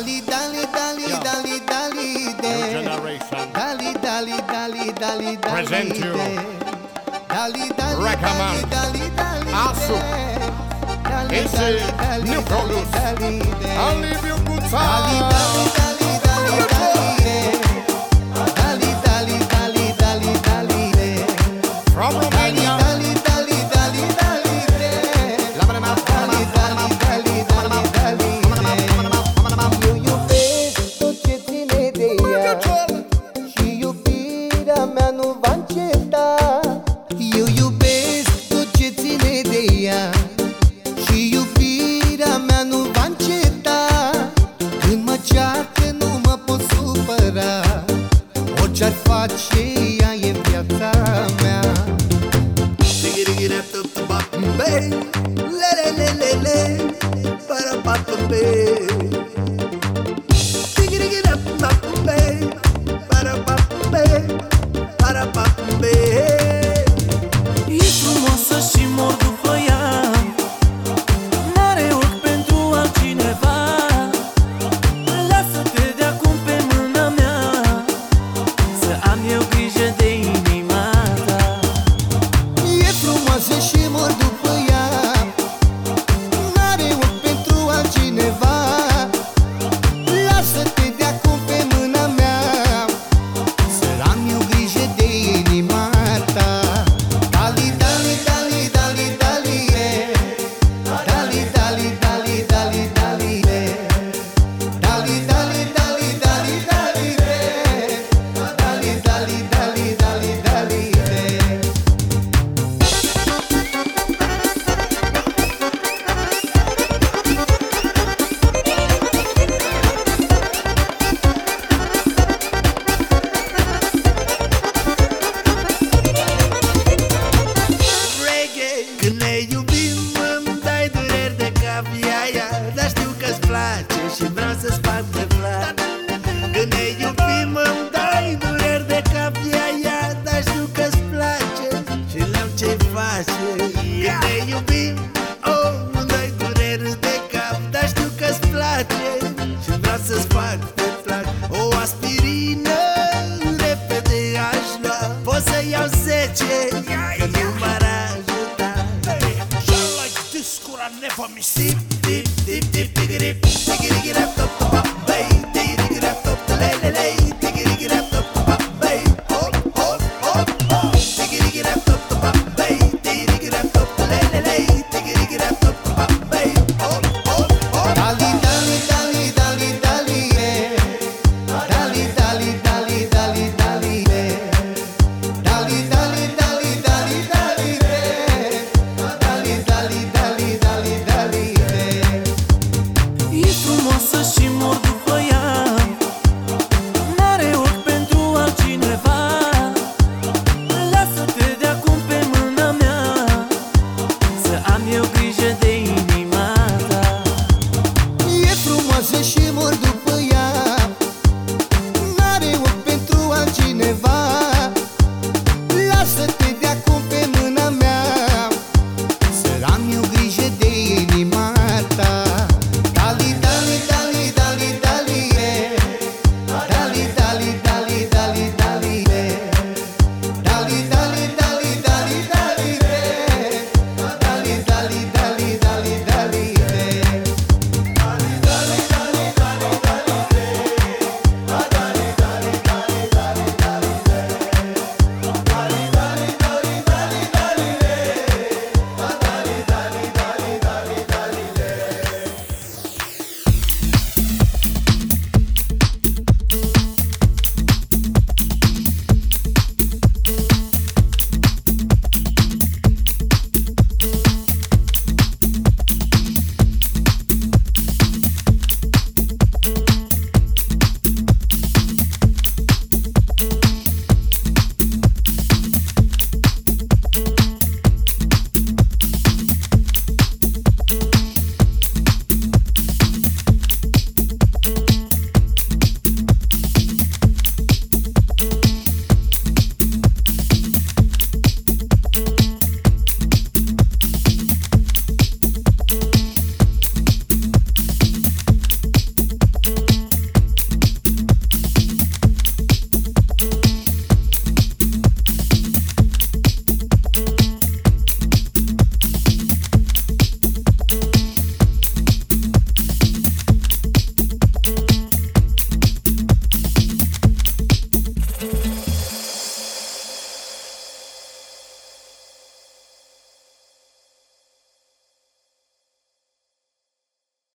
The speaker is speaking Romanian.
Dali, dali, dali, Yo. dali, dali, de. Dali, dali, dali, dali, dali. Present you. Dali, dali, Recommend. dali, dali, dali. Asu. It's a new produce. I'll leave you good time. Dali, dali, dali. Orice-ar face ea e viața mea Lele, lele, lele, para, para, para, și vreau să sparg de Când ne iubim îmi dai dureri de cap ea, ea Dar știu că-ți place și le-am ce face. Când ne iubim, oh, îmi dai dureri de cap Dar știu că-ți place și vreau să-ți fac de plac O aspirină repede aș lua Pot să iau zece Că nu m-ar like this could I never miss Să și mor după